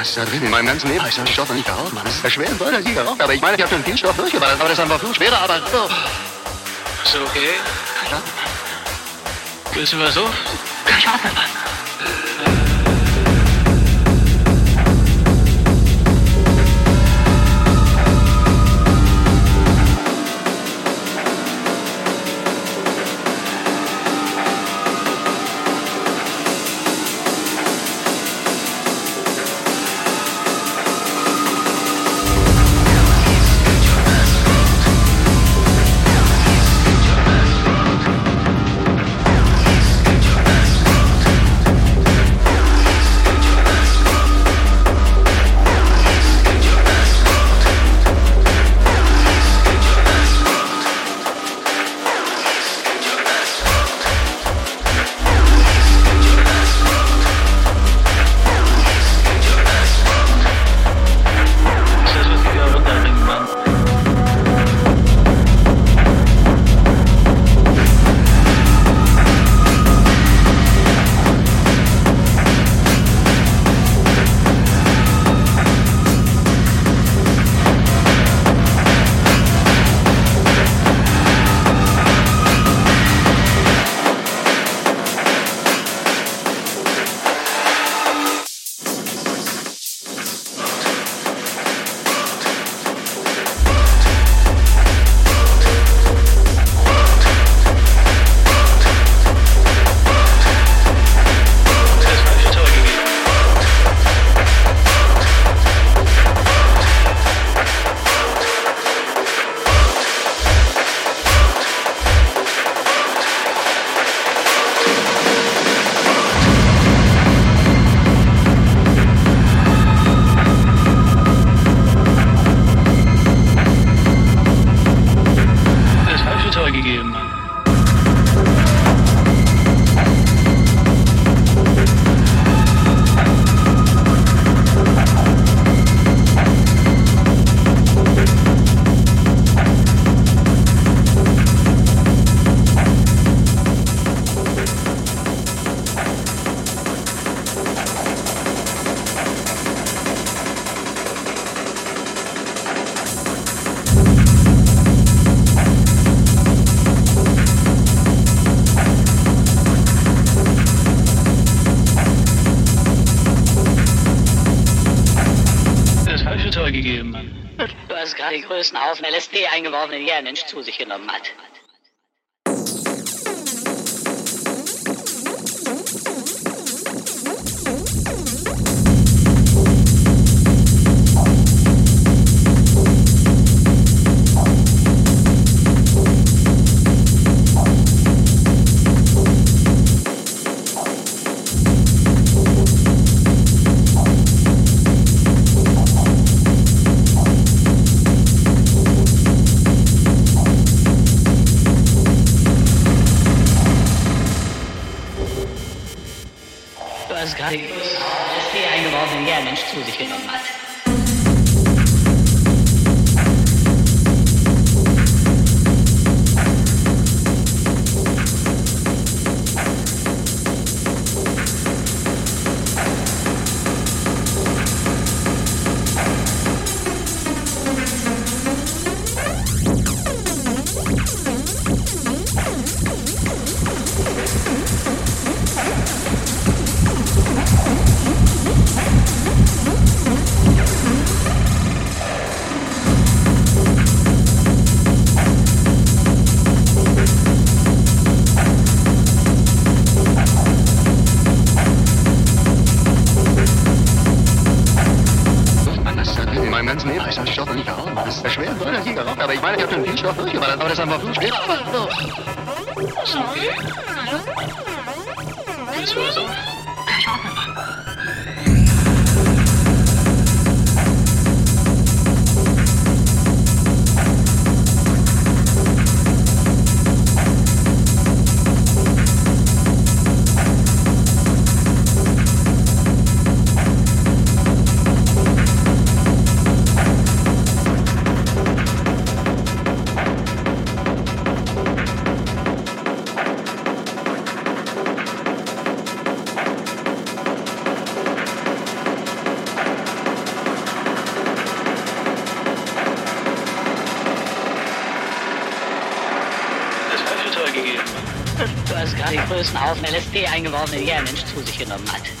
was da drin? In meinem ganzen Leben habe ich so einen Stoff noch nicht geraucht, Mann. Das ist schwer, soll das nie geraucht. Aber ich meine, ich habe schon viel Stoff durchgeballert, aber das ist einfach viel schwerer, aber so. Ist okay? Ja. Willst du was so? Ich atmen, Mann. LSD eingeworfen, den je ein Mensch zu sich genommen hat. Größten Haufen LSD eingeworfen, den je ein Mensch zu sich genommen hat.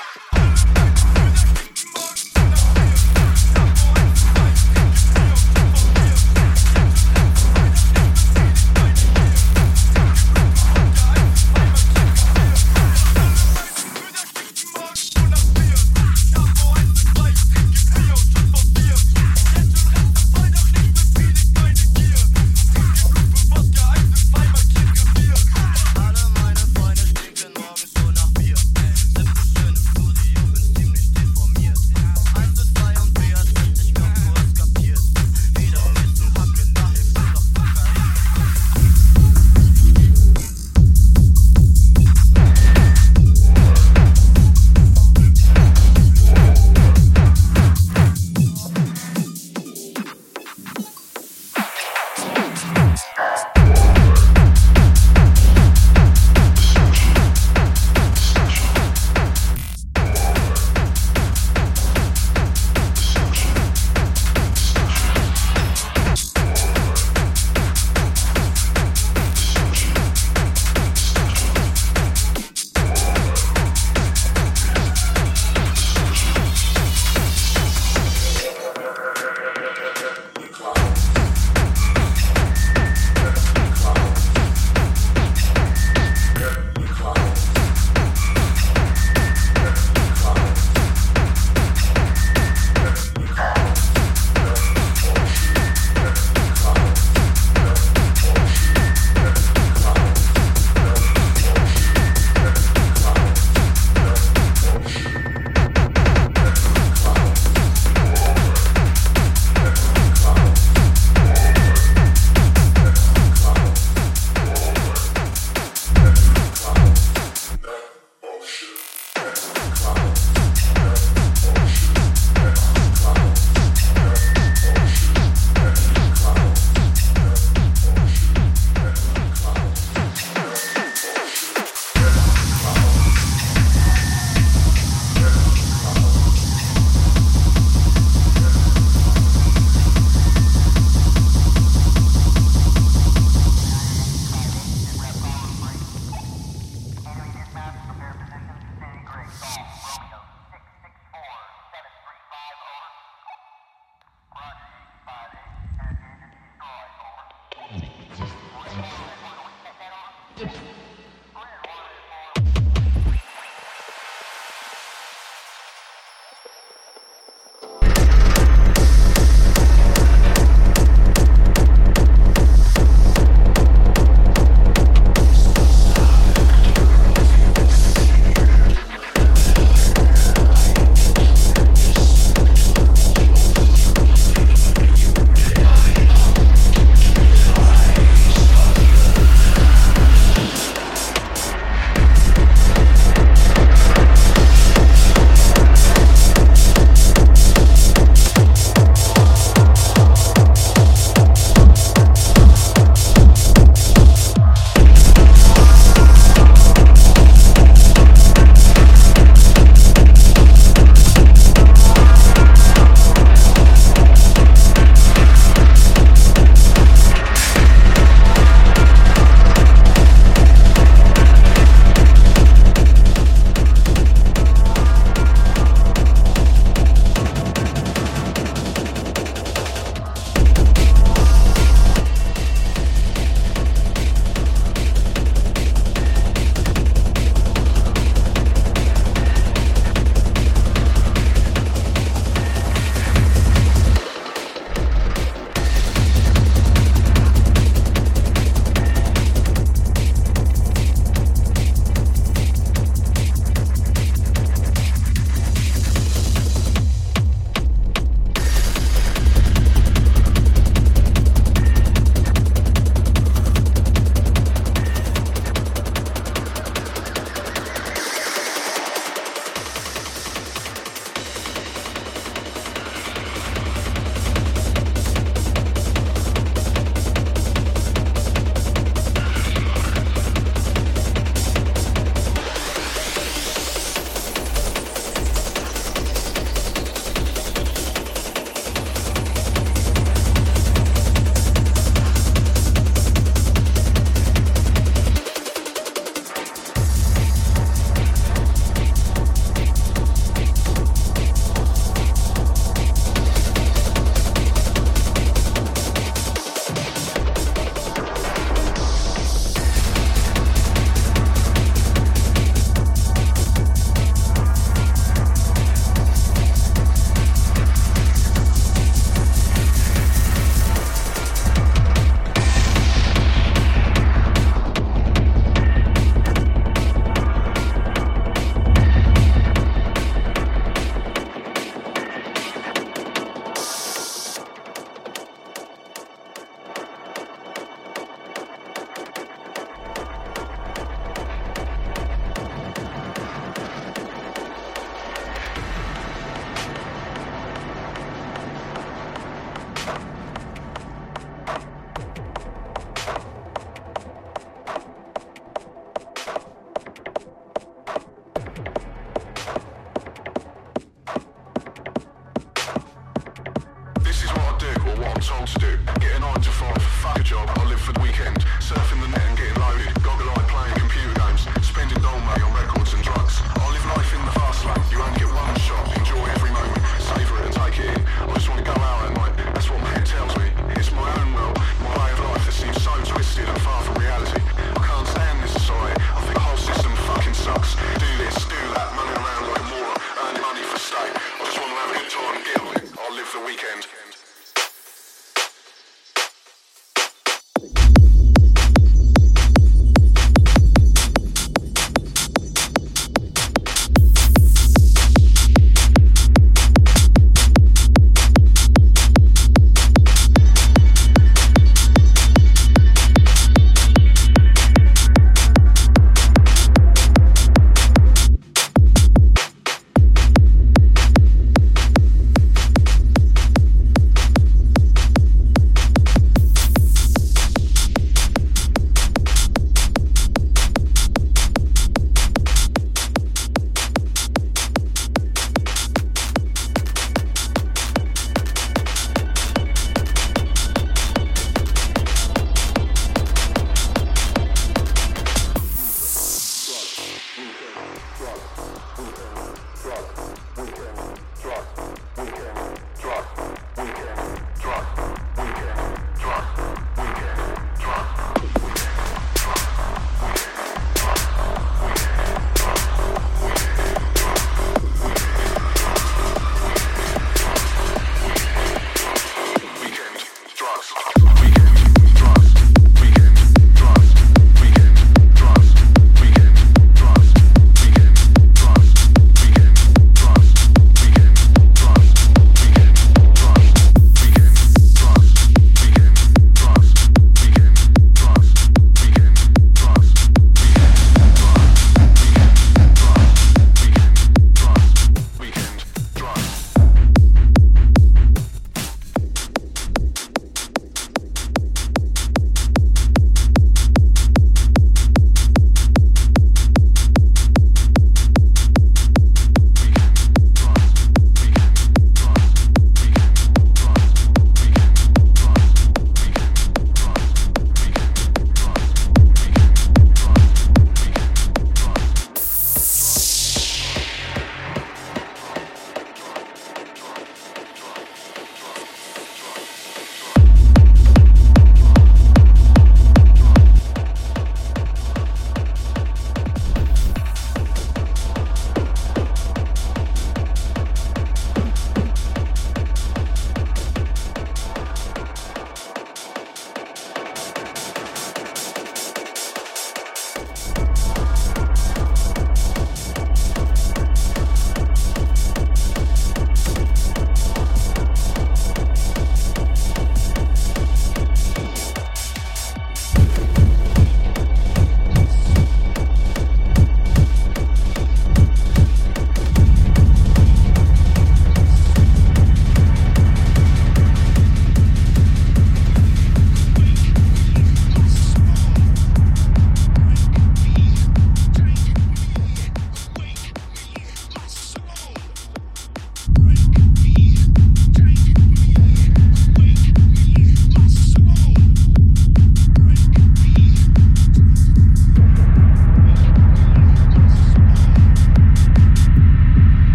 Fuck.